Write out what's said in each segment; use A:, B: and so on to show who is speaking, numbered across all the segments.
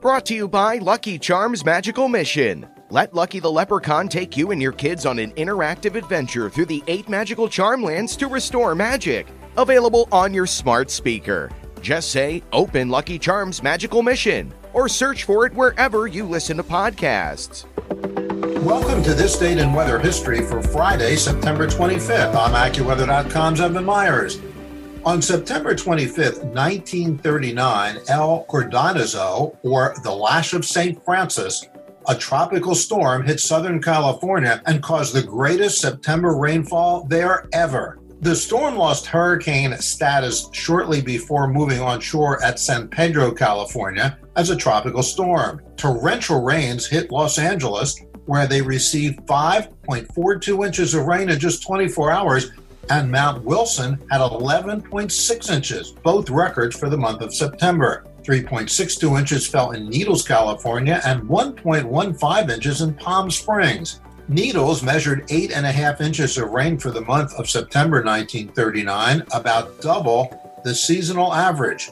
A: Brought to you by Lucky Charms Magical Mission. Let Lucky the Leprechaun take you and your kids on an interactive adventure through the eight magical charm lands to restore magic. Available on your smart speaker. Just say, Open Lucky Charms Magical Mission, or search for it wherever you listen to podcasts.
B: Welcome to this date in weather history for Friday, September 25th. I'm AccuWeather.com's Evan Myers. On September 25th, 1939, El Cordonazo, or the Lash of St. Francis, a tropical storm hit Southern California and caused the greatest September rainfall there ever. The storm lost hurricane status shortly before moving onshore at San Pedro, California, as a tropical storm. Torrential rains hit Los Angeles, where they received 5.42 inches of rain in just 24 hours, and Mount Wilson had 11.6 inches, both records for the month of September. 3.62 inches fell in Needles, California, and 1.15 inches in Palm Springs. Needles measured eight and a half inches of rain for the month of September 1939, about double the seasonal average.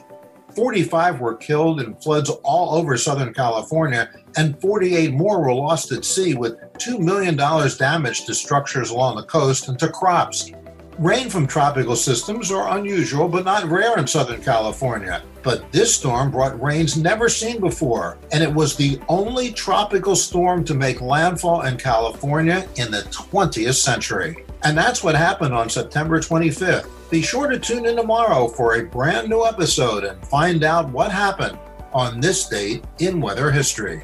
B: 45 were killed in floods all over Southern California, and 48 more were lost at sea, with $2 million damage to structures along the coast and to crops. Rain from tropical systems are unusual but not rare in Southern California. But this storm brought rains never seen before, and it was the only tropical storm to make landfall in California in the 20th century. And that's what happened on September 25th. Be sure to tune in tomorrow for a brand new episode and find out what happened on this date in weather history.